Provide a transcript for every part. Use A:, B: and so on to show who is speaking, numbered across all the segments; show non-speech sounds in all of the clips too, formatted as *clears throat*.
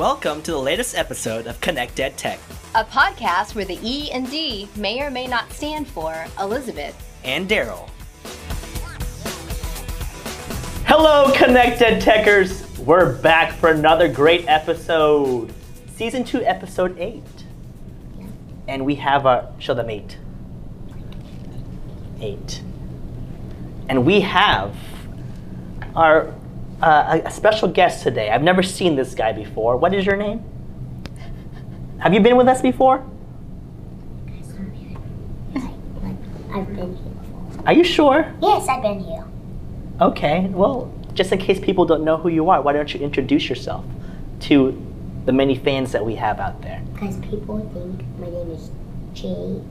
A: Welcome to the latest episode of Connect Ed Tech
B: a podcast where the E and D may or may not stand for Elizabeth
A: and Daryl. Hello, Connect Ed Techers! We're back for another great episode. Season 2, Episode 8. And we have our. Show them 8. 8. And we have our uh, a special guest today. I've never seen this guy before. What is your name? Have you been with us before?
C: I've been here before.
A: Are you sure?
C: Yes, I've been here.
A: Okay, well, just in case people don't know who you are, why don't you introduce yourself to the many fans that we have out there?
C: Because people think my name is Jake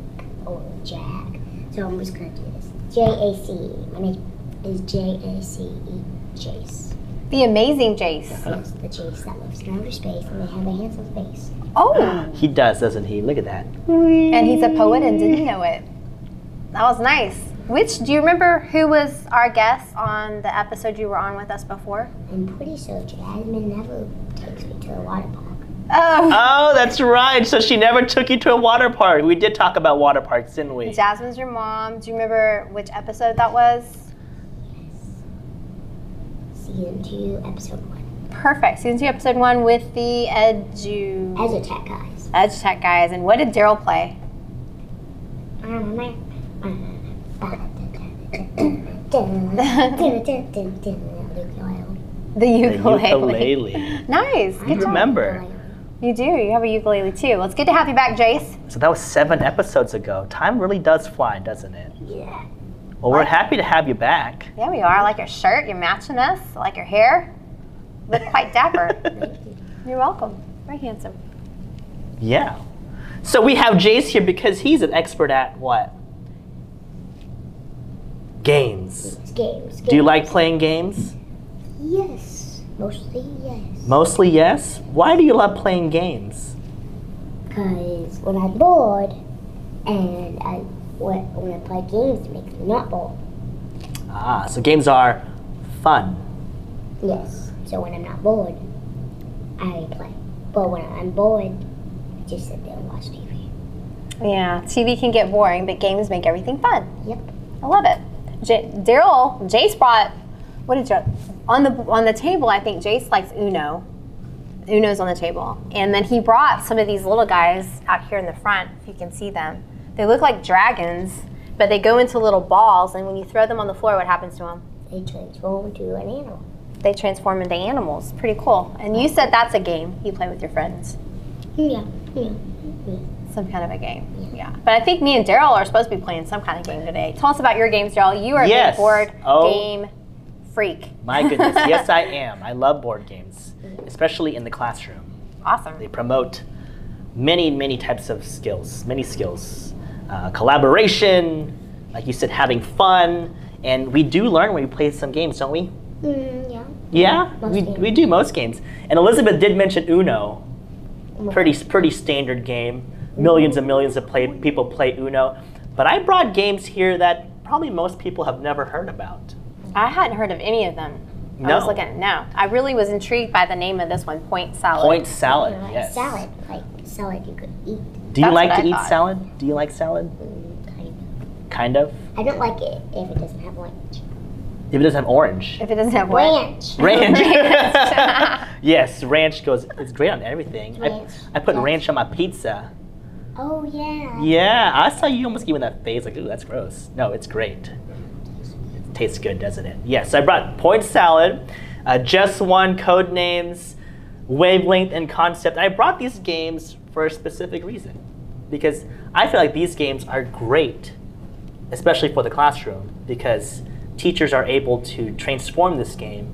C: or Jack, so I'm just gonna do this. J A C. My name is J A C E. Jace.
B: The amazing Jace. *laughs*
C: Yes, the Jace that lives in outer space and they have a handsome face.
B: Oh.
A: He does, doesn't he? Look at that.
B: And he's a poet and didn't know it. That was nice. Which do you remember who was our guest on the episode you were on with us before?
C: I'm pretty sure Jasmine never takes me to a water park.
B: Oh. *laughs*
A: Oh, that's right. So she never took you to a water park. We did talk about water parks, didn't we?
B: Jasmine's your mom. Do you remember which episode that was?
C: Season 2, Episode 1.
B: Perfect. Season 2, Episode 1 with the Edu...
C: Edutech guys.
B: EdgeTech guys. And what did Daryl play? The
A: The
B: ukulele.
A: ukulele. *laughs*
B: Nice.
A: You
B: Good job.
A: remember.
B: You do. You have a ukulele too. Well, it's good to have you back, Jace.
A: So that was seven episodes ago. Time really does fly, doesn't it?
C: Yeah.
A: Well, we're happy to have you back.
B: Yeah, we are. I like your shirt. You're matching us. I like your hair. Look quite *laughs* dapper. You're welcome. Very handsome.
A: Yeah. So we have Jace here because he's an expert at what? Games.
C: It's games.
A: Do you like playing games?
C: Yes. Mostly yes.
A: Mostly yes. Why do you love playing games?
C: Because when I'm bored and I when, when I play games, it makes me not bored.
A: Ah, so games are fun.
C: Yes. So when I'm not bored, I play. But when I'm bored, I just sit there and watch TV.
B: Yeah, TV can get boring, but games make everything fun.
C: Yep.
B: I love it. J- Daryl, Jace brought what did you on the on the table? I think Jace likes Uno. Uno's on the table, and then he brought some of these little guys out here in the front. If you can see them, they look like dragons, but they go into little balls, and when you throw them on the floor, what happens to them?
C: They transform into an animal.
B: They transform into animals. Pretty cool. And you said that's a game you play with your friends.
C: Yeah. Yeah. yeah.
B: Some kind of a game. Yeah. But I think me and Daryl are supposed to be playing some kind of game today. Tell us about your games, Daryl. You are
A: Yes.
B: a board
A: Oh.
B: game freak.
A: My goodness, *laughs* yes, I am. I love board games, especially in the classroom.
B: Awesome.
A: They promote many, many types of skills, many skills. Uh, collaboration, like you said, having fun. And we do learn when we play some games, don't we?
C: Mm, yeah.
A: Yeah,
C: Most
A: we,
C: games.
A: we do most games. And Elizabeth did mention Uno. Pretty pretty standard game. Millions and millions of play, people play Uno. But I brought games here that probably most people have never heard about.
B: I hadn't heard of any of them. I
A: No.
B: was looking. No, I really was intrigued by the name of this one, Point Salad.
A: Point salad,
C: Like
A: yes.
C: salad. Like salad you could eat.
A: Do you
B: That's
A: like to
B: I
A: eat
B: thought.
A: salad? Do you like salad?
C: Mm, kind of.
A: Kind of.
C: I don't like it if it doesn't have ranch.
A: If it doesn't have orange.
B: If it doesn't have what?
C: Ranch. *laughs*
A: Ranch.
B: Ranch. *laughs*
A: yes, ranch goes. It's great on everything. I,
C: Ranch,
A: I put
C: yes.
A: ranch on my pizza.
C: Oh yeah.
A: Yeah, I saw you almost giving that face like, ooh, that's gross. No, it's great. It tastes good, doesn't it? Yes, I brought point salad, uh, just one code names, wavelength, and concept. I brought these games for a specific reason because I feel like these games are great, especially for the classroom, because teachers are able to transform this game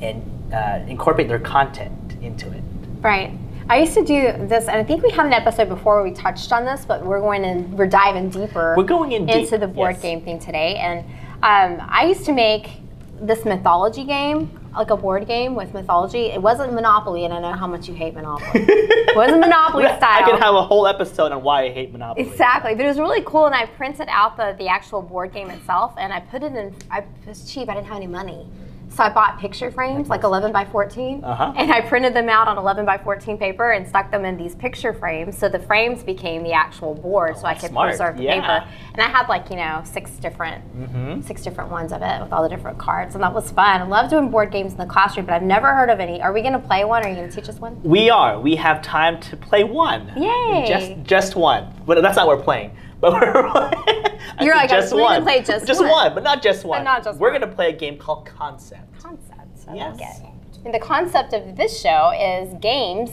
A: and uh, incorporate their content into it.
B: Right. I used to do this, and I think we had an episode before where we touched on this, but we're going to we're diving deeper.
A: We're going in deep,
B: into the board
A: yes.
B: game thing today, and um, I used to make this mythology game, like a board game with mythology. It wasn't Monopoly, and I know how much you hate Monopoly. it wasn't Monopoly *laughs* style.
A: I can have a whole episode on why I hate Monopoly.
B: Exactly, but it was really cool, and I printed out the, the actual board game itself, and I put it in. I it was cheap. I didn't have any money, So I bought picture frames, like 11 by 14,
A: Uh-huh.
B: and I printed them out on 11 by 14 paper and stuck them in these picture frames. So the frames became the actual board, so I could
A: smart.
B: preserve the
A: Yeah.
B: paper. And I had like you know six different,
A: Mm-hmm.
B: six different ones of it with all the different cards, and that was fun. I love doing board games in the classroom, but I've never heard of any. Are we going to play one? Are you going to teach us one?
A: We are. We have time to play one.
B: Yay.
A: Just just one. But that's not what we're playing. *laughs* But we're *laughs* I
B: You're
A: said
B: like, we're gonna play just one.
A: just
B: one.
A: but not just one.
B: not just
A: we're
B: one.
A: gonna play a game called Concept.
B: Concept. I
A: Yes.
B: like it. And the concept of this show is games.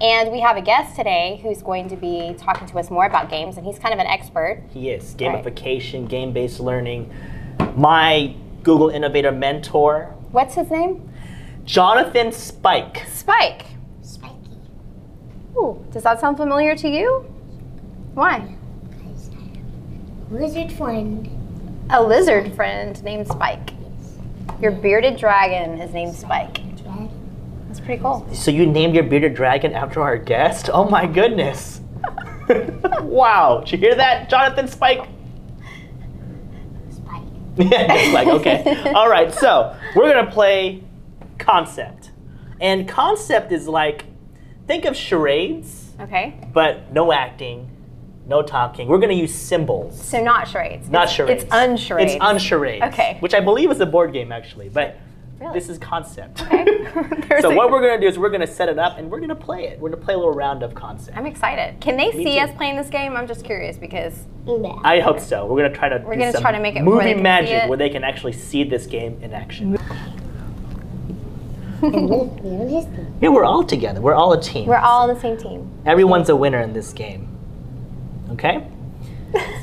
B: And we have a guest today who's going to be talking to us more about games, and he's kind of an expert.
A: He is
B: Right.
A: gamification, game-based learning. My Google Innovator mentor,
B: What's his name?
A: Jonathan Spike.
B: Spike.
C: Spiky.
B: Ooh, does that sound familiar to you? Why?
C: Because I have a lizard friend.
B: A lizard friend named Spike. Your bearded dragon is named Spike.
C: Dragon.
B: That's pretty cool.
A: So you named your bearded dragon after our guest? Oh my goodness. *laughs* wow. Did you hear that, Jonathan Spike?
C: Spike. *laughs*
A: Yeah, it's like, okay. *laughs* All right, so we're going to play concept. And concept is like, think of charades,
B: Okay.
A: but no acting, no talking. We're going to use symbols.
B: So not charades.
A: Not
B: it's,
A: charades.
B: It's uncharades.
A: It's uncharades.
B: Okay.
A: Which I believe is a board game, actually. But
B: Really?
A: this is concept.
B: Okay. *laughs*
A: So
B: a-
A: what we're going to do is we're going to set it up and we're going to play it. We're going to play a little round of concept.
B: I'm excited. Can they
A: Me
B: see
A: too.
B: us playing this game? I'm just curious because
C: Yeah.
A: I hope so. We're gonna try to.
B: We're gonna try to make it
A: movie
B: they can see
A: magic
B: it.
A: where they can actually see this game in action.
C: we're, we're his team.
A: Yeah, we're all together. We're all a team.
B: we're all on the same team.
A: Everyone's a winner in this game. Okay.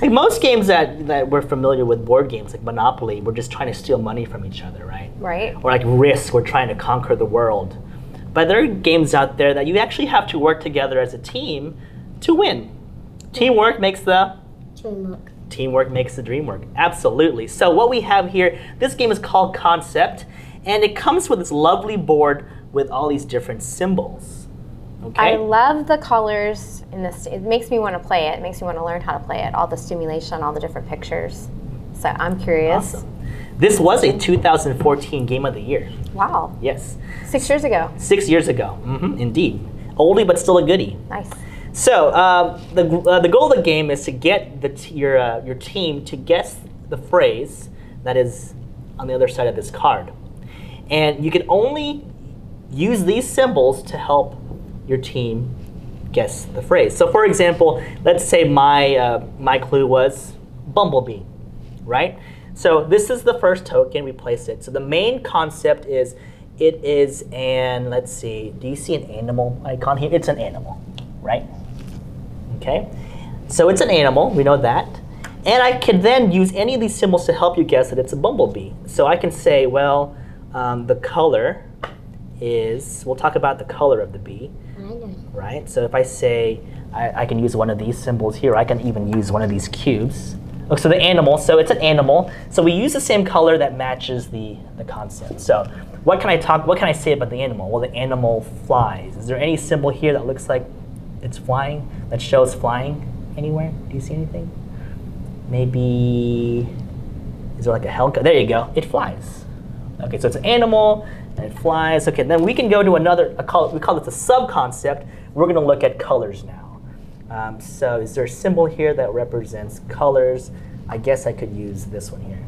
A: like most games that that we're familiar with, board games like Monopoly, we're just trying to steal money from each other, right?
B: Right?
A: Or like Risk, we're trying to conquer the world. But there are games out there that you actually have to work together as a team to win. Teamwork makes the
C: Teamwork.
A: Teamwork makes the dream work. Absolutely. So what we have here, this game is called Concept, and it comes with this lovely board with all these different symbols. Okay.
B: I love the colors in this. It makes me want to play it. It makes me want to learn how to play it. All the stimulation, all the different pictures. So I'm curious.
A: Awesome. This was a 2014 Game of the Year.
B: Wow.
A: Yes,
B: Six years ago.
A: six years ago. hmm indeed, oldie but still a goodie.
B: Nice.
A: So um, the uh, the goal of the game is to get the t- your uh, your team to guess the phrase that is on the other side of this card, and you can only use these symbols to help your team guess the phrase. So, for example, let's say my uh, my clue was bumblebee, right? So this is the first token. We place it. So the main concept is it is an let's see. Do you see an animal icon here? It's an animal, right? Okay. So it's an animal. We know that. And I can then use any of these symbols to help you guess that it's a bumblebee. So I can say, well, um, the color is. We'll talk about the color of the bee. Right? So if I say I, I can use one of these symbols here, I can even use one of these cubes. So the animal, so it's an animal. So we use the same color that matches the, the concept. So what can I talk, what can I say about the animal? Well, the animal flies. Is there any symbol here that looks like it's flying, that shows flying anywhere? Do you see anything? Maybe, is there like a helicopter? There you go, it flies. Okay, so it's an animal and it flies. Okay, then we can go to another, call, we call this a sub-concept. We're going to look at colors now. Um, so is there a symbol here that represents colors? I guess I could use this one here.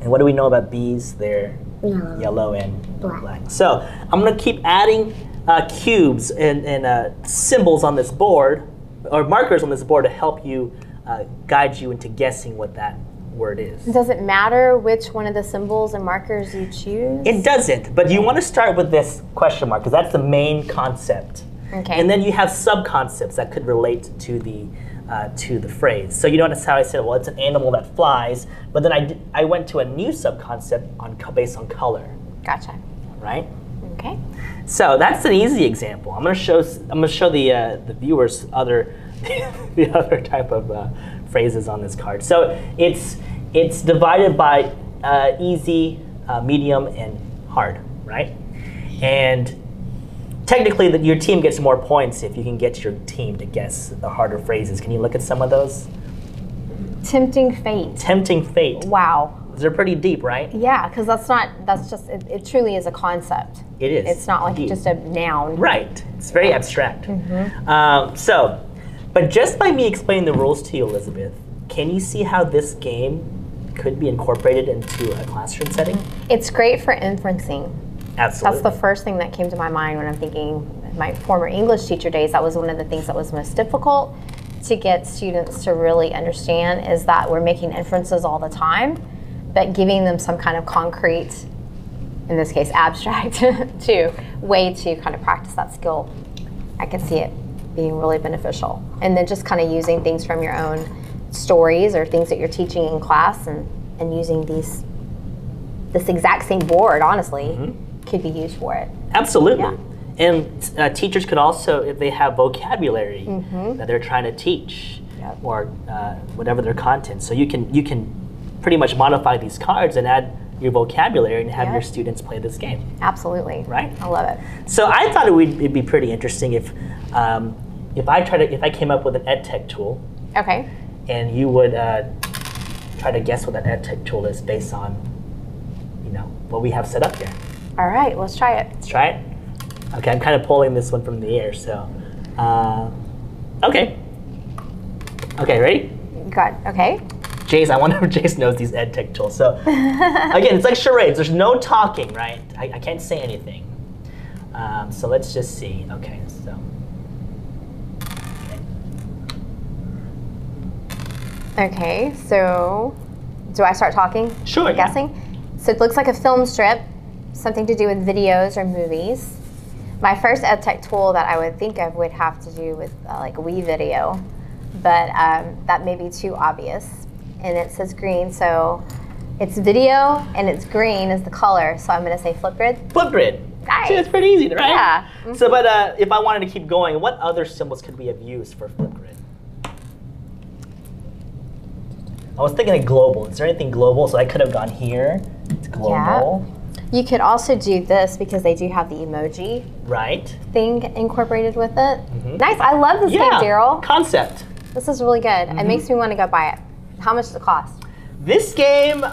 A: And what do we know about bees? They're
C: Yellow.
A: yellow and
C: Black.
A: black. So I'm going to keep adding uh, cubes and, and uh, symbols on this board, or markers on this board to help you uh, guide you into guessing what that word is.
B: Does it matter which one of the symbols and markers you choose?
A: It doesn't, but you want to start with this question mark because that's the main concept.
B: Okay.
A: And then you have sub concepts that could relate to the uh, to the phrase. So you notice how I said, well, it's an animal that flies, but then I, d- I went to a new sub concept on based on color,
B: Gotcha.
A: right?
B: Okay.
A: So that's an easy example. I'm going to show I'm going to show the uh, the viewers other *laughs* the other type of uh, phrases on this card. So it's it's divided by uh, easy, uh, medium, and hard, right? And technically, that your team gets more points if you can get your team to guess the harder phrases. Can you look at some of those?
B: Tempting fate.
A: Tempting fate.
B: Wow.
A: they're pretty deep, right?
B: Yeah, because that's not, that's just, it, it truly is a concept.
A: It is.
B: It's not like
A: Indeed.
B: just a noun.
A: Right. It's very abstract.
B: Mm-hmm.
A: Um, so, but just by me explaining the rules to you, Elizabeth, can you see how this game could be incorporated into a classroom setting?
B: It's great for inferencing.
A: Absolutely.
B: That's the first thing that came to my mind when I'm thinking my former English teacher days. That was one of the things that was most difficult to get students to really understand is that we're making inferences all the time, but giving them some kind of concrete, in this case *laughs* abstract, *laughs* to way to kind of practice that skill. I can see it being really beneficial. And then just kind of using things from your own stories or things that you're teaching in class and, and using these this exact same board, honestly, could be used for it.
A: Absolutely.
B: Yeah.
A: And uh, teachers could also, if they have vocabulary that they're trying to teach,
B: Mm-hmm. Yep.
A: or uh, whatever their content, so you can you can pretty much modify these cards and add your vocabulary and have
B: Yep.
A: your students play this game.
B: Absolutely.
A: Right.
B: I love it.
A: So I thought it would it'd be pretty interesting if um, if I try to if I came up with an ed tech tool
B: Okay.
A: and you would uh, try to guess what that ed tech tool is based on you know what we have set up here.
B: All right, let's try it.
A: Let's try it. Okay, I'm kind of pulling this one from the air, so uh, okay. Okay, ready?
B: Good. Okay.
A: Jace, I wonder if Jace knows these ed tech tools. So *laughs* again, it's like charades. There's no talking, right? I, I can't say anything. Um, so let's just see. Okay, so.
B: Okay. So, do I start talking?
A: Sure, yeah.
B: Guessing. So it looks like a film strip, something to do with videos or movies. My first ed tech tool that I would think of would have to do with uh, like WeVideo, but um, that may be too obvious. And it says green, so it's video and it's green is the color. So I'm going to say Flipgrid.
A: Flipgrid.
B: Nice.
A: See, it's pretty easy, right?
B: Yeah.
A: So, but uh, if I wanted to keep going, what other symbols could we have used for Flipgrid? I was thinking of global. Is there anything global? So I could have gone here. It's global, Yeah.
B: You could also do this because they do have the emoji
A: right?
B: thing incorporated with it. Nice. I love this
A: Mm-hmm. Yeah.
B: game, Daryl.
A: Concept.
B: This is really good.
A: Mm-hmm.
B: It makes me want to go buy it. How much does it cost?
A: This game, um,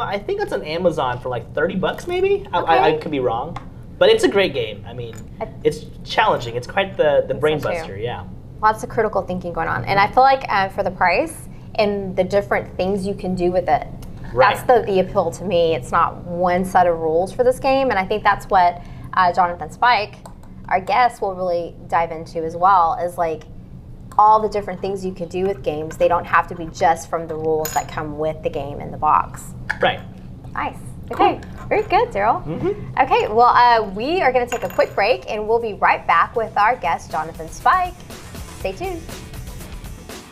A: I think it's on Amazon for like 30 bucks, maybe. I, I, I could be wrong, but it's a great game. I mean,
B: I-
A: it's challenging. It's quite the the brain
B: so,
A: buster. Yeah.
B: Lots of critical thinking going on. And I feel like uh, for the price and the different things you can do with it,
A: Right.
B: that's the, the appeal to me. It's not one set of rules for this game. And I think that's what uh, Jonathan Spike, our guest, will really dive into as well is like all the different things you can do with games. They don't have to be just from the rules that come with the game in the box.
A: Right.
B: Nice. Okay, very good, Daryl. Okay, well, uh, we are going to take a quick break and we'll be right back with our guest, Jonathan Spike. Stay tuned.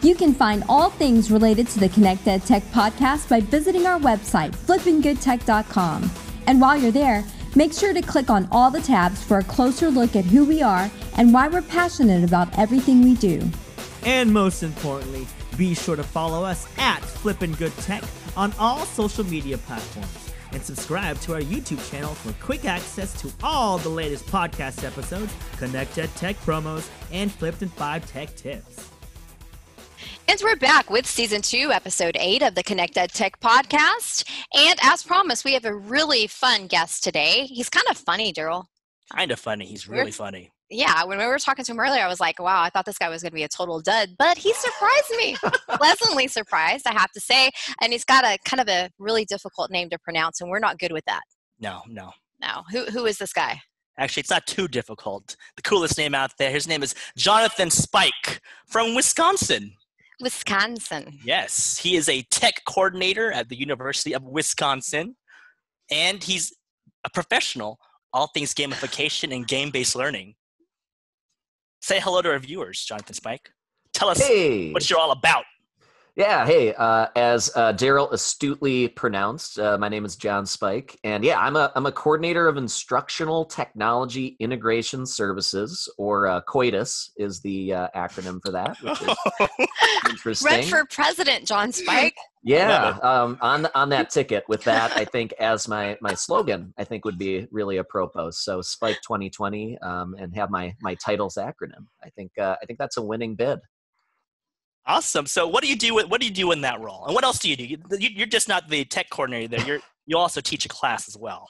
D: You can find all things related to the Connect Ed Tech podcast by visiting our website, flippinggoodtech.com. And while you're there, make sure to click on all the tabs for a closer look at who we are and why we're passionate about everything we do.
E: And most importantly, be sure to follow us at Flippin' Good Tech on all social media platforms. And subscribe to our YouTube channel for quick access to all the latest podcast episodes, Connect Ed Tech promos, and Flipped in 5 tech tips.
F: And we're back with season two, episode eight of the Connect Ed Tech podcast. And as promised, we have a really fun guest today. He's kind of funny, Daryl.
A: Kind of funny. He's
F: really
A: funny.
F: Yeah, when we were talking to him earlier, I was like, wow, I thought this guy was going to be a total dud, but he surprised me. *laughs* Pleasantly surprised, I have to say. And he's got a kind of a really difficult name to pronounce, and we're not good with that.
A: No, no.
F: No. Who, who is this guy?
G: Actually, it's not too difficult. The coolest name out there. His name is Jonathan Spike from Wisconsin.
F: Wisconsin.
G: Yes, he is a tech coordinator at the University of Wisconsin, and he's a professional, all things gamification and game based learning. Say hello to our viewers, Jonathan Spike. Tell us
H: Hey.
G: what you're all about.
H: Yeah, hey, uh, as uh, Daryl astutely pronounced, uh, my name is John Spike, and yeah, I'm a I'm a coordinator of instructional technology integration services, or uh, COITUS is the uh, acronym for that, which is *laughs* interesting.
F: Run for president, John Spike. *laughs*
H: yeah, um, on on that ticket with that, I think as my my slogan, I think would be really apropos. So Spike 2020, um, and have my my titles acronym. I think uh, I think that's a winning bid.
A: Awesome. So, what do you do? With, what do you do in that role? And what else do you do? You, you're just not the tech coordinator there. You're you also teach a class as well.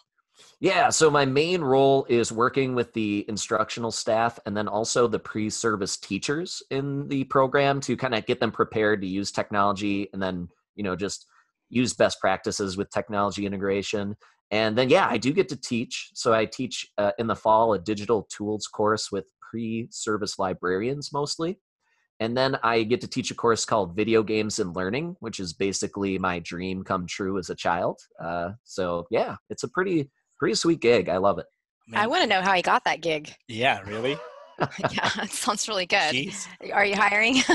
H: Yeah, so my main role is working with the instructional staff and then also the pre service teachers in the program to kind of get them prepared to use technology and then, you know, just use best practices with technology integration. And then, yeah, I do get to teach. So I teach uh, in the fall a digital tools course with pre service librarians mostly. And then I get to teach a course called Video Games and Learning, which is basically my dream come true as a child. Uh, so, yeah, it's a pretty pretty sweet gig. I love it.
B: Man. I want to know how he got that gig.
A: Yeah, really? *laughs*
B: yeah, *laughs* it sounds really good. Jeez. Are you hiring? *laughs*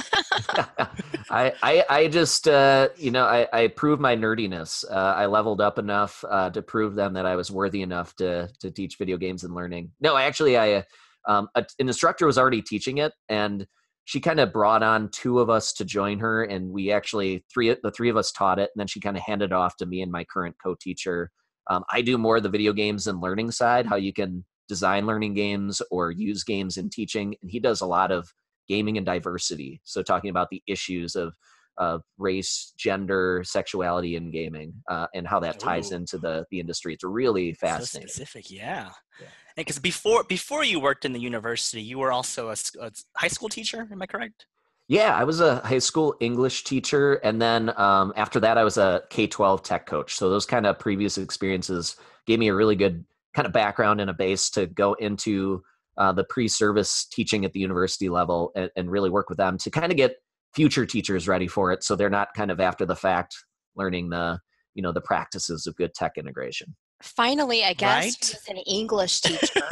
H: I, I, I just uh, you know I, I proved my nerdiness. Uh, I leveled up enough uh, to prove them that I was worthy enough to to teach video games and learning. No, actually, I um, a, an instructor was already teaching it, and she kind of brought on two of us to join her, and we actually three the three of us taught it, and then she kind of handed it off to me and my current co-teacher um, I do more of the video games and learning side, how you can design learning games or use games in teaching. And he does a lot of gaming and diversity. So talking about the issues of of race, gender, sexuality in gaming, uh, and how that ties Ooh. into the the industry. It's really fascinating.
A: So specific, yeah. yeah. And because before before you worked in the university, you were also a, a high school teacher. Am I correct?
H: Yeah, I was a high school English teacher, and then um, after that, I was a K twelve tech coach. So those kind of previous experiences gave me a really good kind of background and a base to go into uh, the pre-service teaching at the university level and, and really work with them to kind of get future teachers ready for it, so they're not kind of after the fact learning the you know the practices of good tech integration.
B: Finally, a guest right? an English *laughs* teacher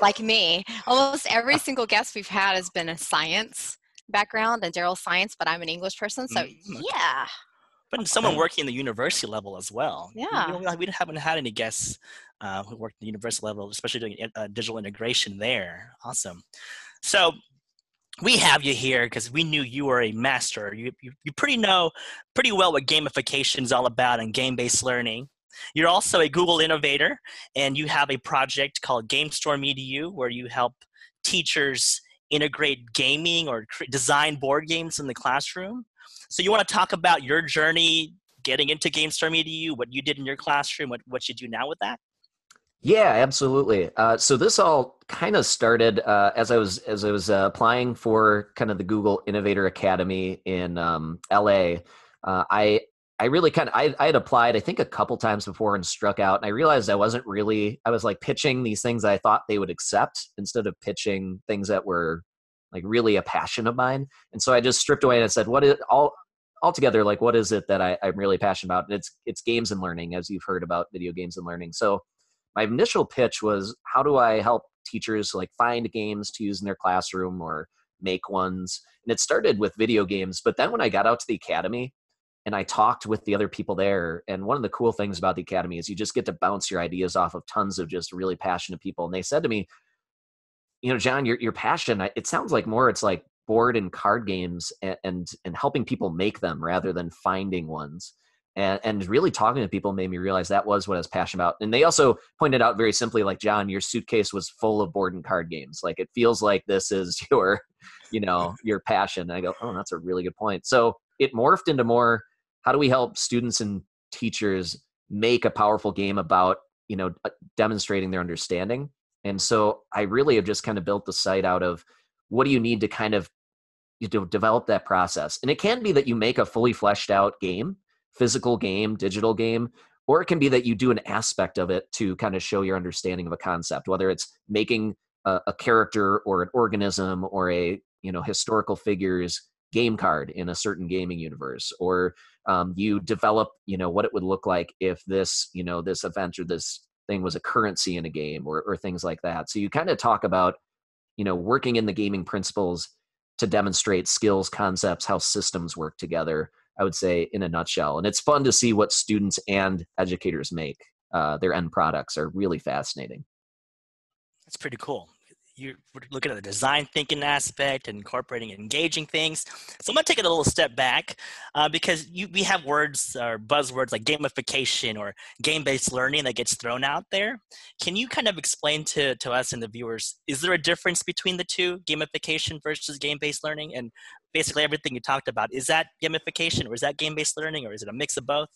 B: like me. Almost every *laughs* single guest we've had has been a science background and Daryl science, but I'm an English person. So mm-hmm. yeah.
A: But someone working in the university level as well.
B: Yeah.
A: You know, we haven't had any guests uh, who worked at the university level, especially doing uh, digital integration there. Awesome. So we have you here because we knew you were a master. You, you, you pretty know pretty well what gamification is all about and game-based learning. You're also a Google innovator, and you have a project called GameStorm EDU where you help teachers integrate gaming or design board games in the classroom. So you want to talk about your journey getting into GameStorm EDU, what you did in your classroom, what, what you do now with that?
H: Yeah, absolutely. Uh, so this all kind of started uh, as I was as I was uh, applying for kind of the Google Innovator Academy in um, LA. Uh, I I really kind of I, I had applied I think a couple times before and struck out and I realized I wasn't really I was like pitching these things I thought they would accept instead of pitching things that were like really a passion of mine and so I just stripped away and I said what is all altogether like what is it that I, I'm really passionate about? And it's it's games and learning as you've heard about video games and learning so my initial pitch was how do I help teachers like find games to use in their classroom or make ones? and it started with video games but then when I got out to the academy and I talked with the other people there. And one of the cool things about the academy is you just get to bounce your ideas off of tons of just really passionate people. And they said to me, you know, John, your your passion. It sounds like more. It's like board and card games and and, and helping people make them rather than finding ones. And, and really talking to people made me realize that was what I was passionate about. And they also pointed out very simply, like John, your suitcase was full of board and card games. Like it feels like this is *laughs* your, you know, your passion. And I go, oh, that's a really good point. So it morphed into more how do we help students and teachers make a powerful game about you know demonstrating their understanding? And so i really have just kind of built the site out of what do you need to kind of you know, develop that process? And it can be that you make a fully fleshed out game physical game digital game or it can be that you do an aspect of it to kind of show your understanding of a concept whether it's making a, a character or an organism or a you know historical figures game card in a certain gaming universe or um, you develop you know what it would look like if this you know this event or this thing was a currency in a game or, or things like that. So you kind of talk about you know working in the gaming principles to demonstrate skills concepts how systems work together i would say in a nutshell. And it's fun to see what students and educators make. Uh, their end products are really fascinating.
A: That's pretty cool
G: you're looking at the design thinking aspect and incorporating engaging things. So I'm going to take it a little step back uh, because you, we have words or buzzwords like gamification or game-based learning that gets thrown out there. Can you kind of explain to, to us and the viewers, is there a difference between the two, gamification versus game-based learning? And basically everything you talked about, is that gamification or is that game-based learning or is it a mix of both?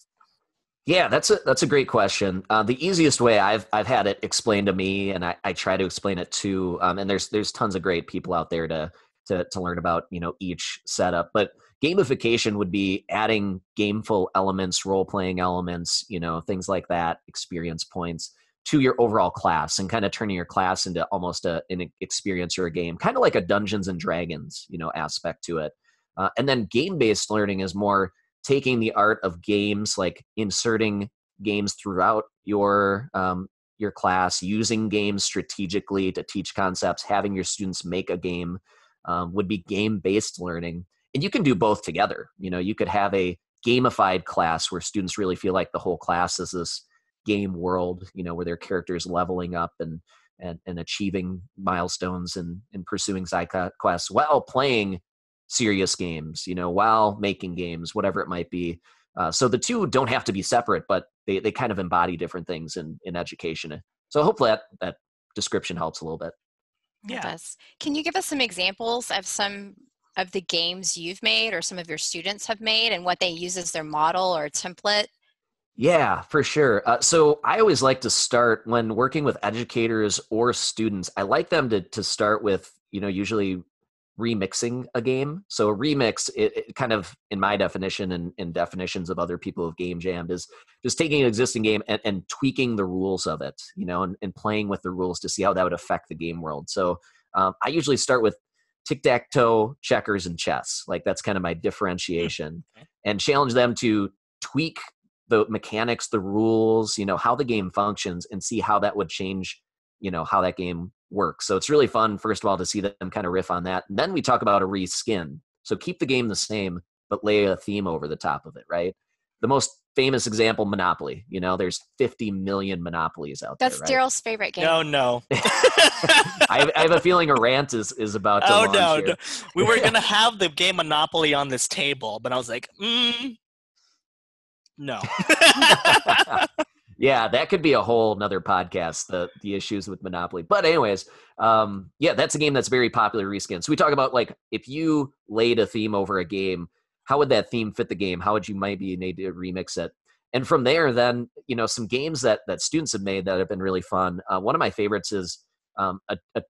H: Yeah, that's a that's a great question. Uh, the easiest way I've I've had it explained to me, and I, I try to explain it to, um, and there's there's tons of great people out there to to to learn about you know each setup. But gamification would be adding gameful elements, role playing elements, you know things like that, experience points to your overall class, and kind of turning your class into almost a, an experience or a game, kind of like a Dungeons and Dragons you know aspect to it. Uh, and then game based learning is more taking the art of games, like inserting games throughout your um, your class, using games strategically to teach concepts, having your students make a game um, would be game based learning. And you can do both together. You know, you could have a gamified class where students really feel like the whole class is this game world, you know, where their characters leveling up and and, and achieving milestones and, and pursuing side quests while playing serious games, you know, while making games, whatever it might be. Uh, so the two don't have to be separate, but they, they kind of embody different things in, in education. So hopefully that, that description helps a little bit.
F: Yeah. Can you give us some examples of some of the games you've made or some of your students have made and what they use as their model or template?
H: Yeah, for sure. Uh, so I always like to start when working with educators or students. I like them to to start with you know usually remixing a game. So a remix, it, it kind of, in my definition and, in definitions of other people of game jammed, is just taking an existing game and, and tweaking the rules of it, you know, and, and, playing with the rules to see how that would affect the game world. So um, I usually start with tic tac toe, checkers, and chess. Like that's kind of my differentiation, okay. and challenge them to tweak the mechanics, the rules, you know, how the game functions, and see how that would change, you know, how that game work. So it's really fun, first of all, to see them kind of riff on that. And then we talk about a reskin. So keep the game the same, but lay a theme over the top of it, right? The most famous example, Monopoly. You know, there's 50 million Monopolies out
F: That's
H: there.
F: That's right? Daryl's favorite game.
G: No, no. *laughs* *laughs*
H: I, have, I, have, a feeling a rant is, is about to
G: oh,
H: launch
G: no,
H: here.
G: no. We were going *laughs* to have the game Monopoly on this table, but I was like, mm, no
H: yeah, that could be a whole another podcast. The the issues with Monopoly. But anyways, um, yeah, that's a game that's very popular reskin. So we talk about like if you laid a theme over a game, how would that theme fit the game? How would you maybe need to remix it? And from there, then you know some games that that students have made that have been really fun. Uh, one of my favorites is um, a, a,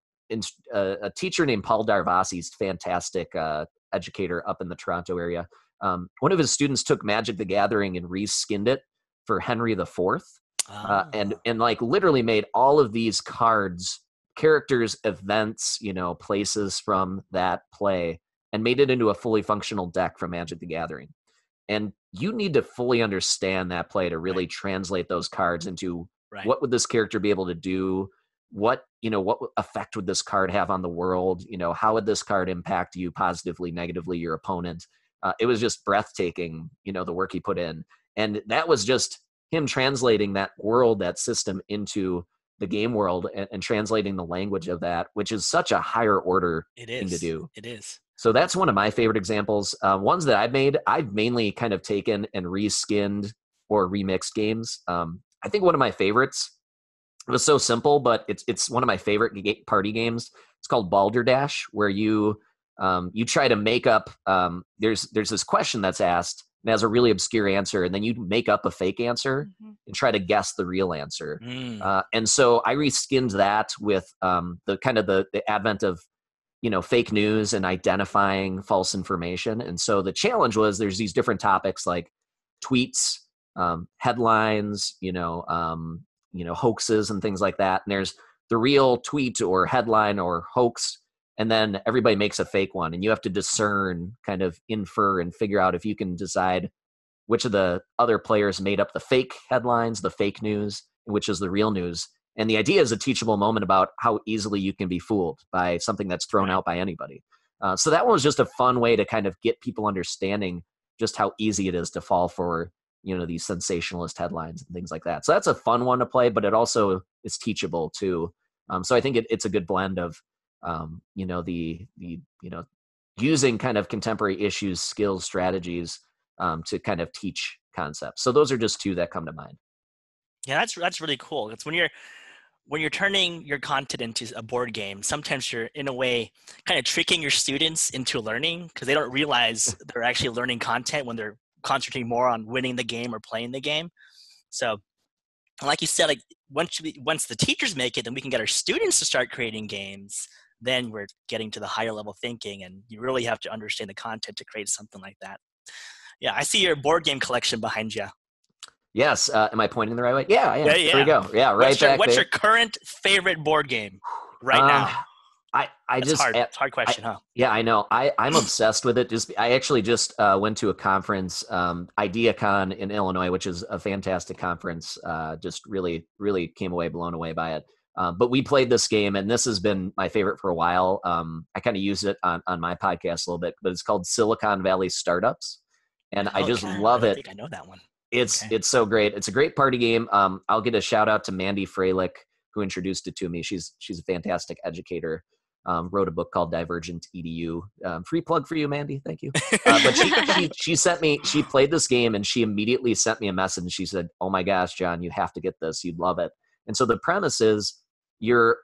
H: a teacher named Paul Darvasi's fantastic uh, educator up in the Toronto area. Um, one of his students took Magic the Gathering and reskinned it for Henry the Fourth, uh, and ah. and like literally made all of these cards characters events you know places from that play and made it into a fully functional deck from magic the gathering and you need to fully understand that play to really right. translate those cards into right. what would this character be able to do what you know what effect would this card have on the world you know how would this card impact you positively negatively your opponent uh, it was just breathtaking you know the work he put in and that was just him translating that world, that system into the game world and, and, translating the language of that, which is such a higher order
G: it is.
H: thing to do.
G: It is.
H: So that's one of my favorite examples. Uh, ones that I've made, I've mainly kind of taken and reskinned or remixed games. Um, I think one of my favorites it was so simple, but it's it's one of my favorite party games. It's called Balderdash, where you um, you try to make up. Um, there's there's this question that's asked, and has a really obscure answer, and then you make up a fake answer mm-hmm. and try to guess the real answer. Mm. Uh, and so I reskinned that with um, the kind of the, the advent of you know fake news and identifying false information. And so the challenge was there's these different topics like tweets, um, headlines, you know, um, you know hoaxes and things like that. And there's the real tweet or headline or hoax and then everybody makes a fake one and you have to discern kind of infer and figure out if you can decide which of the other players made up the fake headlines the fake news which is the real news. And the idea is a teachable moment about how easily you can be fooled by something that's thrown out by anybody. Uh, so that one was just a fun way to kind of get people understanding just how easy it is to fall for you know these sensationalist headlines and things like that. So that's a fun one to play but it also is teachable too. Um, so i think it, it's a good blend of um, you know the the you know using kind of contemporary issues, skills, strategies um, to kind of teach concepts. So those are just two that come to mind.
A: Yeah, that's that's really cool. It's when you're when you're turning your content into a board game, sometimes you're in a way kind of tricking your students into learning because they don't realize *laughs* they're actually learning content when they're concentrating more on winning the game or playing the game. So, like you said, like once we, once the teachers make it, then we can get our students to start creating games. Then we're getting to the higher level thinking, and you really have to understand the content to create something like that. Yeah, I see your board game collection behind you.
H: Yes. Uh, am I pointing the right way? Yeah, yeah.
A: Yeah,
H: There we go. Yeah, right
A: what's your,
H: back
A: what's your current favorite board game right
H: Uh,
A: now?
H: I I
A: That's
H: just
A: hard. It's a hard question, huh?
H: Yeah, I know. I I'm *clears throat* obsessed with it. Just I actually just uh, went to a conference, um, IdeaCon in Illinois, which is a fantastic conference. Uh, just really really came away blown away by it. Um, but we played this game, and this has been my favorite for a while. Um, I kind of use it on on my podcast a little bit, but it's called Silicon Valley Startups, and I just love
A: I
H: it.
A: think I know that one.
H: It's
A: Okay.
H: it's so great. It's a great party game. Um, I'll get a shout out to Mandy Froehlich who introduced it to me. She's she's a fantastic educator. Um, wrote a book called Divergent EDU. Um, free plug for you, Mandy. Thank you. Uh, but she, she *laughs* she sent me. She played this game and she immediately sent me a message. And she said, "Oh my gosh, John, you have to get this. You'd love it." And so the premise is you're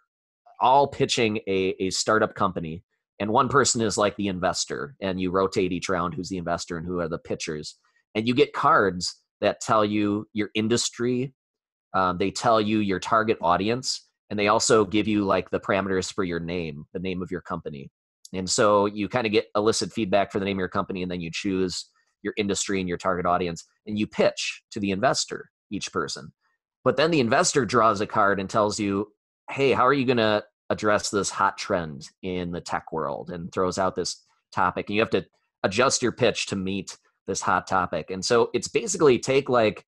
H: all pitching a, a startup company and one person is like the investor and you rotate each round who's the investor and who are the pitchers and you get cards that tell you your industry um, they tell you your target audience and they also give you like the parameters for your name the name of your company. And so you kind of get elicit feedback for the name of your company and then you choose your industry and your target audience and you pitch to the investor each person. But then the investor draws a card and tells you hey how are you going to address this hot trend in the tech world and throws out this topic and you have to adjust your pitch to meet this hot topic and so it's basically take like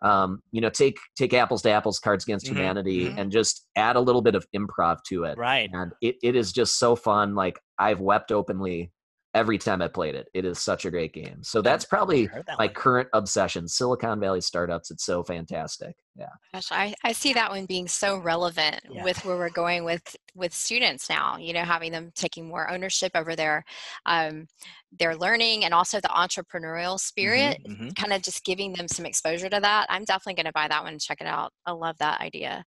H: um, you know take take apples to apples cards against
A: Mhm,
H: humanity
A: mhm.
H: and just add a little bit of improv to it
A: Right.
H: and it, it is just so fun like i've wept openly every time i played it it is such a great game so that's probably
A: that
H: my
A: one.
H: current obsession silicon valley startups it's so fantastic yeah
B: Gosh, I, I see that one being so relevant
A: Yeah.
B: with where we're going with with students now. You know, having them taking more ownership over their um, their learning and also the entrepreneurial spirit.
A: mhm.
B: Kind of just giving them some exposure to that. I'm definitely going to buy that one and check it out. I love that idea.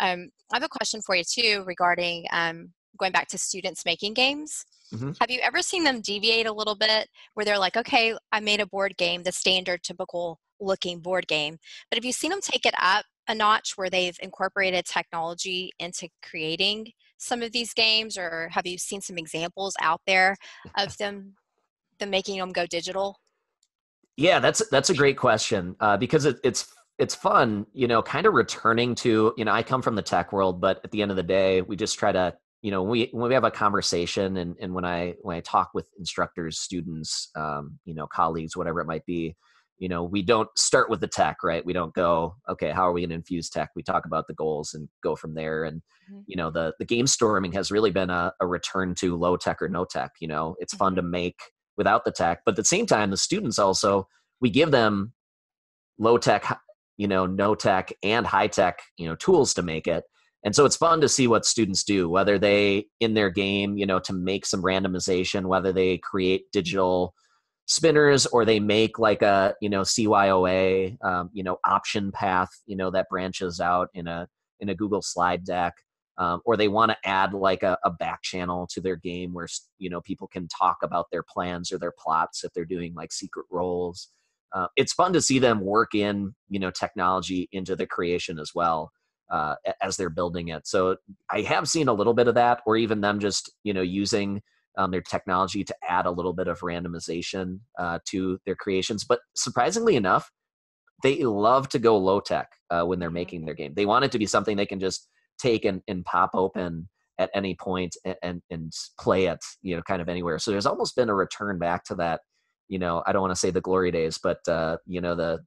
B: Um, I have a question for you too regarding um, going back to students making games.
H: Mhm.
B: Have you ever seen them deviate a little bit where they're like, okay, I made a board game, the standard typical looking board game, but have you seen them take it up a notch where they've incorporated technology into creating some of these games, or have you seen some examples out there *laughs* of them them making them go digital?
H: Yeah, that's that's a great question uh, because it, it's it's fun, you know, kind of returning to you know I come from the tech world, but at the end of the day, we just try to you know when we when we have a conversation and and when I when I talk with instructors, students, um, you know, colleagues, whatever it might be, you know, we don't start with the tech, right? We don't go, okay, how are we going to infuse tech? We talk about the goals and go from there. And
B: Mhm.
H: you know, the the game storming has really been a, a return to low tech or no tech. You know, it's fun to make without the tech, but at the same time, the students also we give them low tech, you know, no tech and high tech, you know, tools to make it. And so it's fun to see what students do, whether they in their game, you know, to make some randomization, whether they create digital spinners or they make like a, you know, CYOA, um, you know, option path, you know, that branches out in a in a Google slide deck. Um, or they want to add like a, a back channel to their game where you know people can talk about their plans or their plots if they're doing like secret roles uh, it's fun to see them work in you know technology into the creation as well uh, as they're building it. So i have seen a little bit of that or even them just you know using um, their technology to add a little bit of randomization uh, to their creations. But surprisingly enough they love to go low tech uh, when they're making their game. They want it to be something they can just take and, and pop open at any point and, and and play it you know kind of anywhere. So there's almost been a return back to that you know i don't want to say the glory days but uh you know the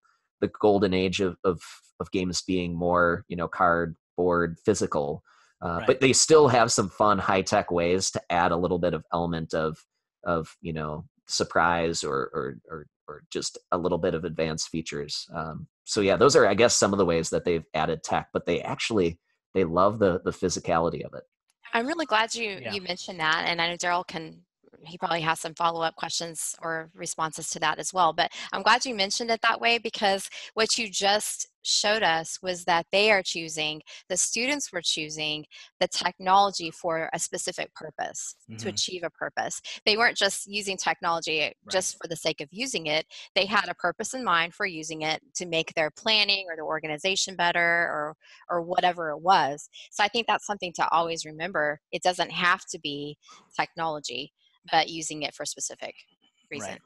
H: the golden age of of, of games being more you know cardboard physical uh,
A: Right.
H: but they still have some fun high tech ways to add a little bit of element of of you know surprise or or or, or just a little bit of advanced features um, so yeah those are i guess some of the ways that they've added tech but they actually they love the the physicality of it
B: I'm really glad you
I: Yeah.
B: you mentioned that, and I know Daryl can. He probably has some follow up questions or responses to that as well. But I'm glad you mentioned it that way because what you just showed us was that they are choosing, the students were choosing the technology for a specific purpose to
I: Mhm.
B: achieve a purpose. They weren't just using technology just for the sake of using it. They had a purpose in mind for using it to make their planning or their organization better or or whatever it was. So I think that's something to always remember. It doesn't have to be technology, but using it for a specific reason.
A: Right.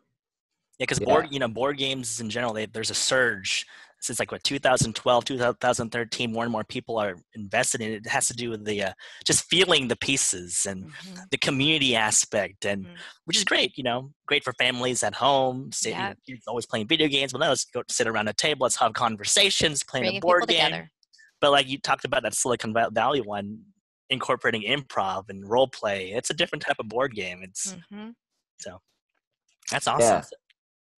A: Yeah, because
H: Yeah.
A: board, you know, board games in general, they, there's a surge since like what 2012, 2013. More and more people are invested in it. It has to do with the uh, just feeling the pieces and
B: Mhm.
A: the community aspect, and
B: Mhm.
A: which is great. You know, great for families at home. Sit, you know,
B: Yeah.
A: kids always playing video games. Well, now let's go sit around a table. Let's have conversations, playing
B: Bringing
A: a board
B: people
A: game.
B: together.
A: But like you talked about that Silicon Valley one, incorporating improv and role play. It's a different type of board game. It's
B: Mhm.
A: that's awesome.
H: Yeah.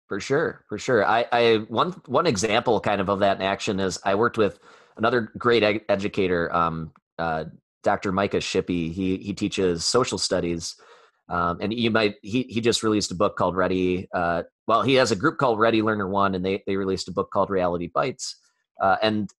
H: For sure, for sure. I, I one one example kind of of that in action is I worked with another great ed- educator, um, uh, Dr. Micah Shippey. He he teaches social studies, um, and you might he he just released a book called Ready. Uh, well, he has a group called Ready Learner One, and they they released a book called Reality Bytes, uh, and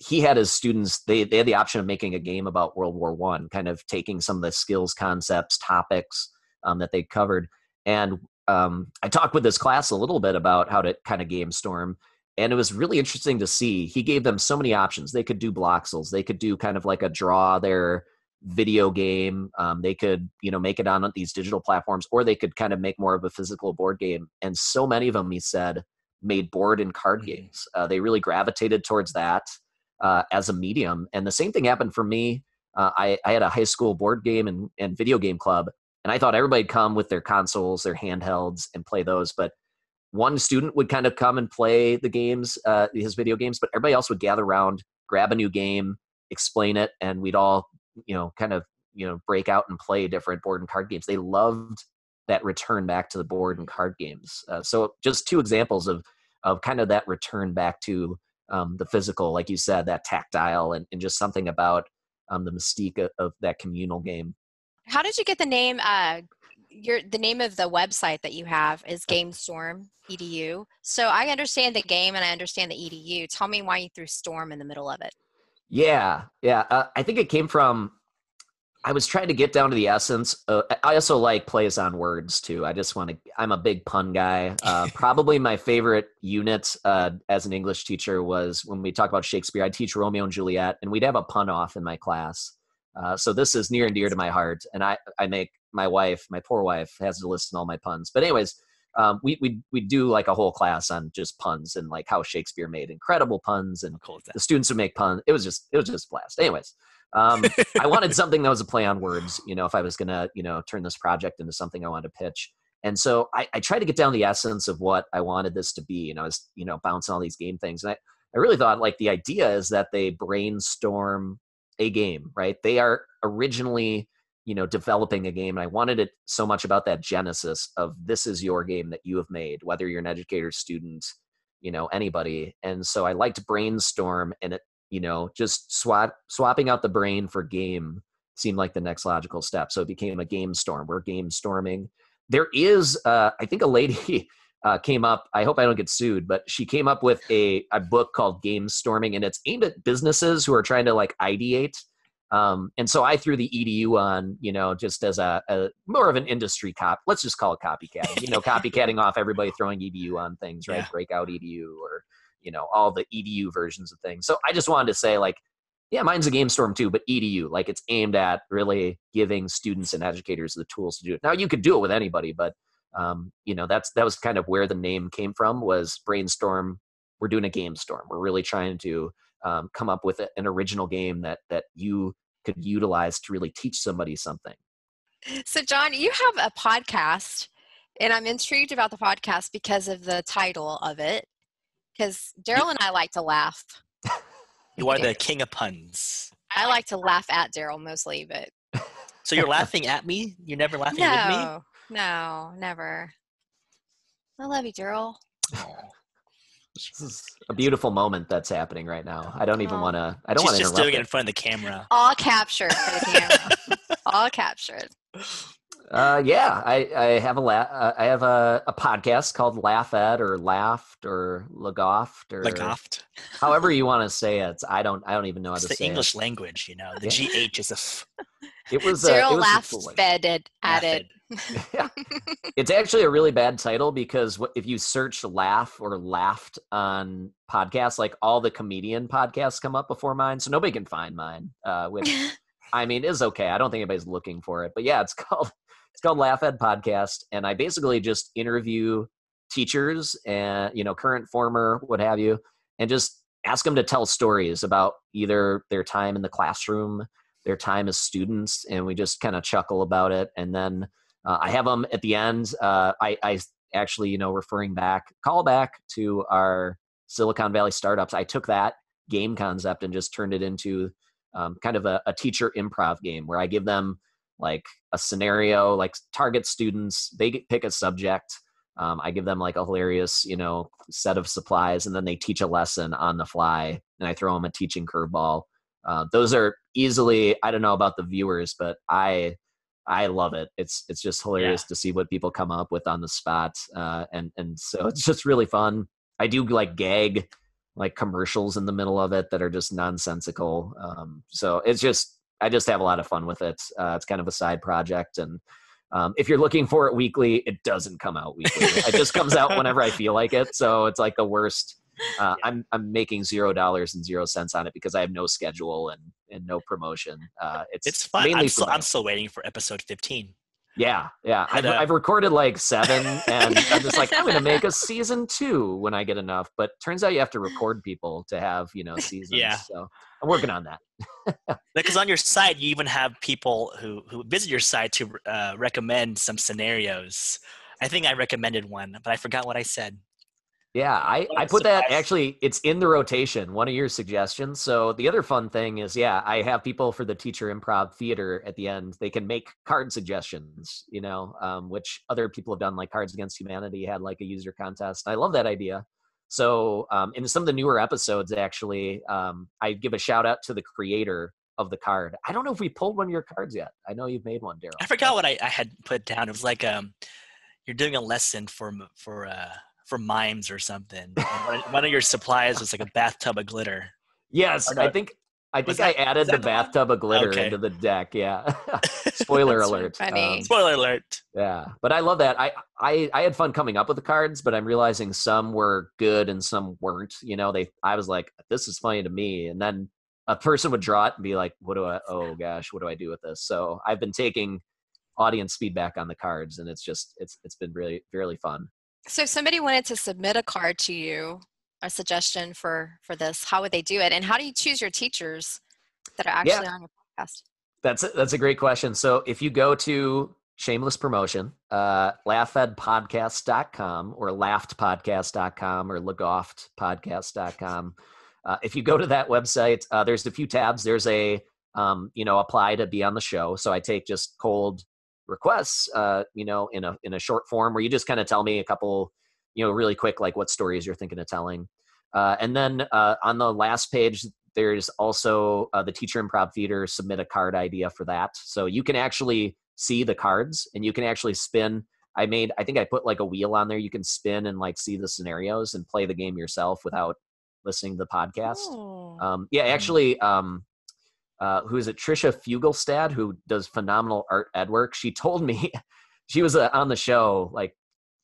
H: he had his students they they had the option of making a game about World War One, kind of taking some of the skills, concepts, topics um, that they covered, and um, I talked with this class a little bit about how to kind of game storm, and it was really interesting to see. He gave them so many options. They could do bloxels. They could do kind of like a draw their video game. Um, they could you know make it on these digital platforms, or they could kind of make more of a physical board game. And so many of them, he said, made board and card
A: Mhm.
H: games. Uh, they really gravitated towards that uh, as a medium. And the same thing happened for me. Uh, I, I had a high school board game and, and video game club, and I thought everybody'd come with their consoles, their handhelds, and play those. But one student would kind of come and play the games, uh, his video games, but everybody else would gather around, grab a new game, explain it, and we'd all, you know, kind of, you know, break out and play different board and card games. They loved that return back to the board and card games. Uh, so just two examples of of kind of that return back to um, the physical, like you said, that tactile, and, and just something about um, the mystique of, of that communal game.
B: How did you get the name? Uh, your the name of the website that you have is GameStorm Edu. So I understand the game and I understand the edu. Tell me why you threw storm in the middle of it.
H: Yeah, yeah. Uh, I think it came from. I was trying to get down to the essence. Uh, I also like plays on words too. I just want to. I'm a big pun guy. Uh, *laughs* probably my favorite unit uh, as an English teacher was when we talk about Shakespeare. I teach Romeo and Juliet, and we'd have a pun off in my class. Uh, so this is near and dear to my heart, and I I make my wife, my poor wife, has to listen to all my puns. But anyways, um, we we we do like a whole class on just puns and like how Shakespeare made incredible puns and
A: cool
H: the students would make puns. It was just it was just a blast. Anyways, um, I *laughs* wanted something that was a play on words. You know, if I was gonna you know turn this project into something I wanted to pitch, and so I, I tried to get down the essence of what I wanted this to be. And I was you know bouncing all these game things, and I I really thought like the idea is that they brainstorm a game, right? They are originally you know developing a game and i wanted it so much about that genesis of this is your game that you have made whether you're an educator student you know anybody and so i liked brainstorm and it you know just swap swapping out the brain for game seemed like the next logical step so it became a game storm we're game storming there is uh, i think a lady *laughs* uh, came up i hope i don't get sued but she came up with a, a book called game storming and it's aimed at businesses who are trying to like ideate um, and so I threw the edu on, you know, just as a, a more of an industry cop. Let's just call it copycatting. You know, *laughs* copycatting off everybody throwing edu on things, right?
A: Yeah.
H: Breakout edu or you know all the edu versions of things. So I just wanted to say like, yeah, mine's a game storm too, but edu like it's aimed at really giving students and educators the tools to do it. Now you could do it with anybody, but um, you know that's that was kind of where the name came from was brainstorm. We're doing a game storm. We're really trying to um, come up with a, an original game that that you could utilize to really teach somebody something.
B: So John, you have a podcast, and I'm intrigued about the podcast because of the title of it. Because Daryl and I like to laugh.
A: You are the *laughs* king of puns.
B: I like to laugh at Daryl mostly, but *laughs*
A: So you're laughing at me? You're never laughing with me?
B: no, no, never. I love you, Daryl.
H: This is a beautiful moment that's happening right now. I don't even
B: Aw.
H: want to. I don't want to
A: just
H: interrupt.
A: doing it
H: it.
A: in front of the camera.
B: All captured for the camera. *laughs*
F: All captured.
H: Uh, yeah, I, I have a la- uh, I have a, a podcast called Laugh Ed or Laughed or Lagoft or
G: Lagoft.
H: however *laughs* you want to say it. I don't I don't even know how
G: It's
H: to
G: the
H: say
G: English
H: it.
G: language, you know. The
H: Yeah.
G: GH is a f. *laughs*
H: It was uh, it
F: Daryl
H: was
F: laughed,
H: like-
F: fed, added.
H: Yeah. It's actually a really bad title because if you search laugh or laughed on podcasts, like all the comedian podcasts come up before mine. So nobody can find mine, uh, which *laughs* I mean is okay. I don't think anybody's looking for it. But yeah, it's called it's called Laugh Ed Podcast. And I basically just interview teachers and you know, current, former, what have you, and just ask them to tell stories about either their time in the classroom, their time as students, and we just kind of chuckle about it. And then uh, I have them at the end. Uh, I, I actually, you know, referring back, call back to our Silicon Valley startups. I took that game concept and just turned it into um, kind of a, a teacher improv game where I give them like a scenario, like target students. They pick a subject. Um, I give them like a hilarious, you know, set of supplies, and then they teach a lesson on the fly, and I throw them a teaching curveball. Uh, those are easily. I don't know about the viewers, but I I love it. It's it's just hilarious to see what people come up with on the spot, uh, and and so *laughs* it's just really fun. I do like gag like commercials in the middle of it that are just nonsensical. Um, so it's just I just have a lot of fun with it. Uh, it's kind of a side project, and um, if you're looking for it weekly, it doesn't come out weekly. *laughs* it just comes out whenever I feel like it. So it's like the worst. Uh, I'm I'm making zero dollars and zero cents on it because I have no schedule and and no promotion. Uh, it's
G: It's fun.
H: mainly
G: I'm still, I'm still waiting for episode 15.
H: Yeah, yeah. I've,
G: uh,
H: I've recorded like seven, *laughs* and I'm just like, I'm going to make a season two when I get enough. But turns out you have to record people to have, you know, *laughs* seasons.
G: Yeah.
H: So I'm working on that. *laughs*
G: Because on your site, you even have people who, who visit your site to uh, recommend some scenarios. I think I recommended one, but I forgot what I said.
H: Yeah, I, I put that actually, it's in the rotation, one of your suggestions. So the other fun thing is, yeah, I have people for the teacher improv theater at the end. They can make card suggestions, you know, um, which other people have done, like Cards Against Humanity had like a user contest. I love that idea. So um, in some of the newer episodes, actually, um, I give a shout out to the creator of the card. I don't know if we pulled one of your cards yet. I know you've made one, Daryl.
G: I forgot what I, I had put down. It was like um, you're doing a lesson for for uh, for mimes or something. *laughs* And one, one of your supplies was like a bathtub of glitter.
H: Yes,
G: no,
H: I think I think
G: that-
H: I added
G: was
H: the
G: that the one?
H: bathtub of glitter
G: Okay.
H: into the deck. Yeah. *laughs* *laughs* Spoiler alert.
F: funny.
H: Um,
G: Spoiler alert.
H: yeah, but I love that. I, I I had fun coming up with the cards, but I'm realizing some were good and some weren't. You know, they I was like, this is funny to me, and then a person would draw it and be like, what do I? Oh gosh, what do I do with this? So I've been taking audience feedback on the cards, and it's just it's it's been really really fun.
F: So if somebody wanted to submit a card to you, a suggestion for for this, how would they do it? And how do you choose your teachers that are
H: Yeah.
F: actually on your podcast?
H: That's a, that's a great question. So if you go to shameless promotion, uh, laughedpodcast.com or laughedpodcast.com or laughtpodcast.com. Uh, if you go to that website, uh, there's a few tabs. There's a, um, you know, apply to be on the show. So I take just cold requests, uh, you know, in a, in a short form where you just kind of tell me a couple, you know, really quick, like what stories you're thinking of telling. Uh, and then uh, on the last page, there's also uh, the teacher improv theater submit a card idea for that. So you can actually see the cards and you can actually spin. I made i think i put like a wheel on there. You can spin and like see the scenarios and play the game yourself without listening to the podcast.
F: Oh.
H: um, yeah actually um, uh, who is it? Tricia Fuglestad who does phenomenal art ed work. She told me *laughs* she was uh, on the show like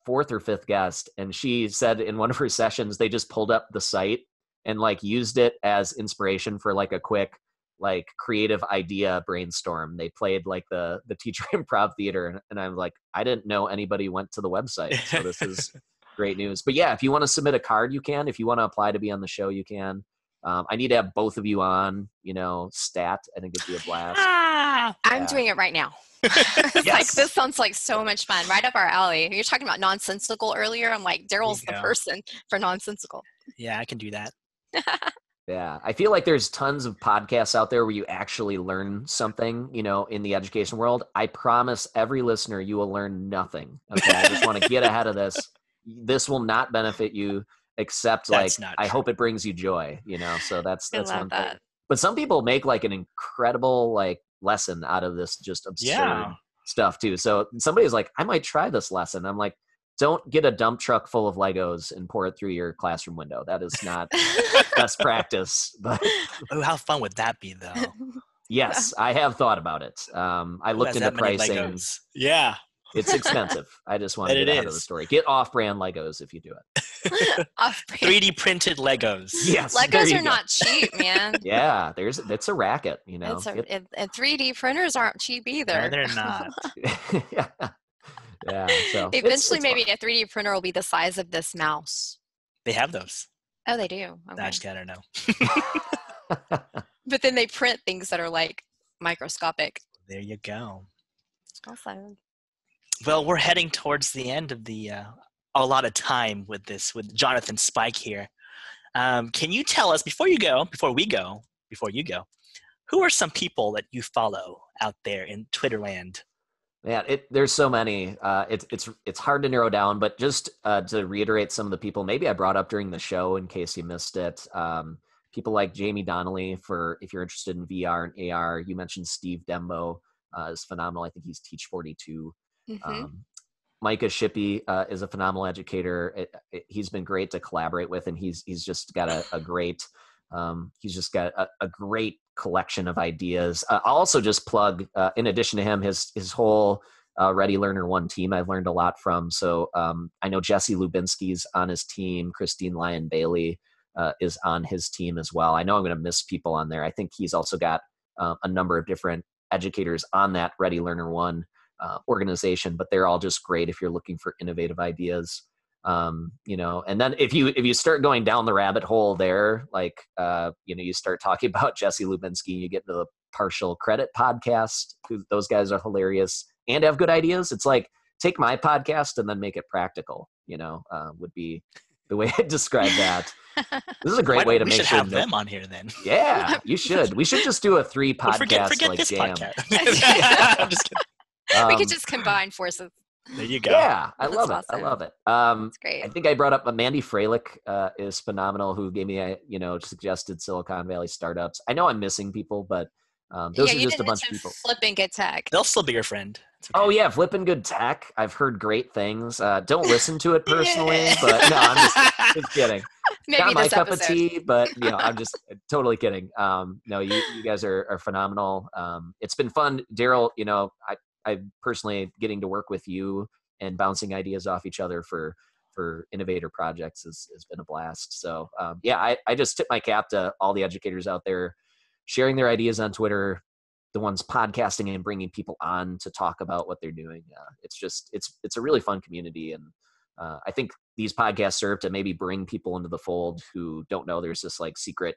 H: fourth or fifth guest and she said in one of her sessions they just pulled up the site and like used it as inspiration for like a quick like creative idea brainstorm. They played like the the teacher *laughs* improv theater and, and i'm like i didn't know anybody went to the website so this is *laughs* great news. But yeah if you want to submit a card you can. If you want to apply to be on the show you can um, i need to have both of you on you know stat i think it'd be a blast
G: Ah!
F: I'm doing it right now. *laughs* It's like this sounds like so much fun, right up our alley. You're talking about nonsensical earlier. I'm like, Daryl's the person for nonsensical.
G: Yeah, I can do that. *laughs*
H: Yeah, I feel like there's tons of podcasts out there where you actually learn something, you know, in the education world. I promise every listener you will learn nothing. Okay, I just want to get ahead of this. This will not benefit you, except
G: That's
H: like
G: not
H: I hope it brings you joy. You know, so that's that's one
F: that.
H: thing. But some people make like an incredible like lesson out of this just absurd
A: Yeah.
H: stuff too. So somebody's like, I might try this lesson. I'm like, don't get a dump truck full of Legos and pour it through your classroom window. That is not *laughs* best practice. *laughs* But
A: Oh, how fun would that be, though? *laughs*
H: yes, I have thought about it. Um, I
A: Who
H: looked into
A: that
H: pricing.
A: Legos? Yeah.
H: It's expensive. I just want to
A: And
H: get out of the story. Get off-brand Legos if you do it. *laughs*
B: Off-brand.
A: 3D printed Legos. *laughs*
H: Yes,
B: Legos are
H: go.
B: not cheap, man. *laughs*
H: Yeah, there's it's a racket. You know,
B: a,
H: Get-
B: and, and 3D printers aren't cheap either.
A: No, they're not.
H: yeah, yeah. So
B: Eventually,
H: it's
B: maybe
H: fun.
B: a 3D printer will be the size of this mouse.
A: They have those.
B: Oh, they do.
A: I just gotta know.
B: But then they print things that are like microscopic.
A: There you go.
B: Awesome
A: well, we're heading towards the end of the uh, a lot of time with this with Jonathan Spike here. Um, can you tell us before you go, before we go, before you go, who are some people that you follow out there in Twitterland?
H: Man, it, there's so many. Uh, it's it's it's hard to narrow down, but just uh, to reiterate some of the people, maybe I brought up during the show in case you missed it. Um, people like Jaime Donally for if you're interested in VR and AR. You mentioned Steve Dembo uh, is phenomenal. I think he's Teach42.
B: Mm-hmm.
H: Um, Micah Shippey uh, is a phenomenal educator. It, it, he's been great to collaborate with, and he's he's just got a, a great um, he's just got a, a, great collection of ideas. Uh, I'll also just plug, uh, in addition to him, his his whole uh, Ready Learner One team. I've learned a lot from. So um, I know Jesse Lubinsky's on his team. Christine Lion-Bailey uh, is on his team as well. I know I'm going to miss people on there. I think he's also got uh, a number of different educators on that Ready Learner One uh, organization, but they're all just great if you're looking for innovative ideas. Um, you know, and then if you if you start going down the rabbit hole there, like uh, you know, you start talking *laughs* about Jesse Lubinsky, you get into the partial credit podcast. Those guys are hilarious and have good ideas. It's like take my podcast and then make it practical. You know, uh, would be the way *laughs* I describe that. *laughs* This is a great way to
A: we
H: make
A: should
H: sure
A: have them on here then.
H: Yeah, you should. We should just do a three
A: Well,
H: podcast
A: forget forget
H: like
A: this
H: jam.
A: podcast. I'm just kidding.
B: We
H: Um,
B: could just combine forces.
A: There you go.
H: yeah, I
B: That's
H: love it. I love it. Um,
B: It's great.
H: I think I brought up uh, Mandy Froehlich uh, is phenomenal. Who gave me a you know suggested Silicon Valley startups. I know I'm missing people, but um, those
B: yeah,
H: are just a bunch of
B: mention
H: people.
B: Flipping good tech.
A: They'll still be your friend. Okay.
H: Oh yeah, flipping good tech. I've heard great things. Uh, don't listen to it *laughs* personally, but no, I'm just, just kidding. *laughs*
B: Maybe
H: Not my
B: this
H: cup
B: episode.
H: of tea, but you know, I'm *laughs* just totally kidding. Um, no, you, you guys are, are phenomenal. Um, it's been fun, Daryl. You know, I I personally getting to work with you and bouncing ideas off each other for for innovator projects has, has been a blast. So um, yeah, I, I just tip my cap to all the educators out there sharing their ideas on Twitter, the ones podcasting and bringing people on to talk about what they're doing. Uh, it's just it's it's a really fun community, and uh, I think these podcasts serve to maybe bring people into the fold who don't know there's this like secret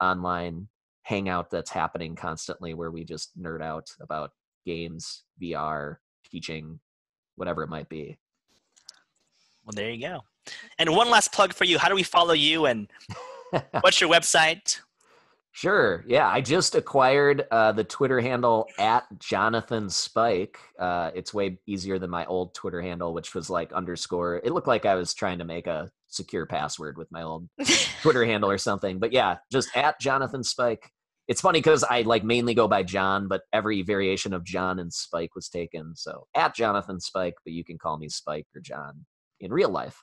H: online hangout that's happening constantly where we just nerd out about games, VR, teaching, whatever it might be.
A: Well, there you go. And one last plug for you. How do we follow you and *laughs* what's your website?
H: Sure. Yeah, I just acquired uh, the Twitter handle at Jonathan Spike. Uh, it's way easier than my old Twitter handle, which was like underscore. It looked like I was trying to make a secure password with my old *laughs* Twitter handle or something. But yeah, just at Jonathan Spike. It's funny because I like mainly go by John, but every variation of John and Spike was taken. So at Jonathan Spike, but you can call me Spike or John in real life.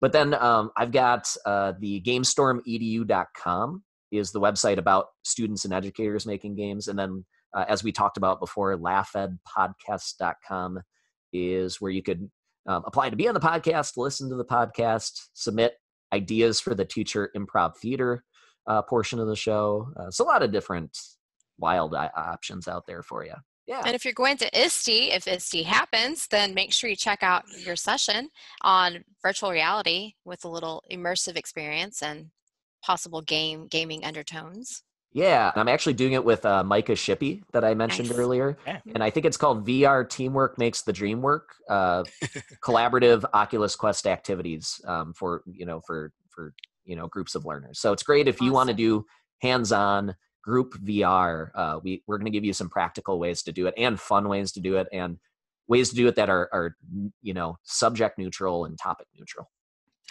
H: But then um, I've got uh, the GameStormEDU.com is the website about students and educators making games. And then, uh, as we talked about before, laughedpodcast.com is where you could um, apply to be on the podcast, listen to the podcast, submit ideas for the teacher improv theater uh, portion of the show. Uh, so a lot of different wild i- options out there for you. Yeah.
B: And if you're going to ISTE, if ISTE happens, then make sure you check out your session on virtual reality with a little immersive experience and possible game gaming undertones.
H: Yeah, I'm actually doing it with uh, Micah Shippey that I mentioned
B: Nice.
H: earlier,
A: Yeah.
H: and I think it's called VR Teamwork Makes the Dream Work. Uh, *laughs* collaborative Oculus Quest activities um, for you know for for you know groups of learners. So it's great if you want to do hands-on group VR. Uh, we we're going to give you some practical ways to do it and fun ways to do it and ways to do it that are are you know subject neutral and topic neutral.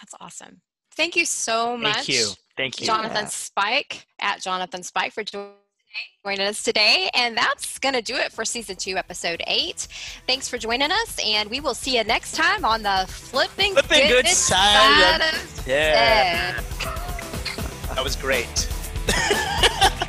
B: That's awesome. Thank you so much.
A: Thank you. Thank you.
B: Jonathan
H: Yeah.
B: Spike at Jonathan Spike for joining joining us today. And that's going to do it for season two, episode eight. Thanks for joining us, and we will see you next time on the Flipping,
A: Flipping Good Side
B: of
A: Yeah. That was great. *laughs*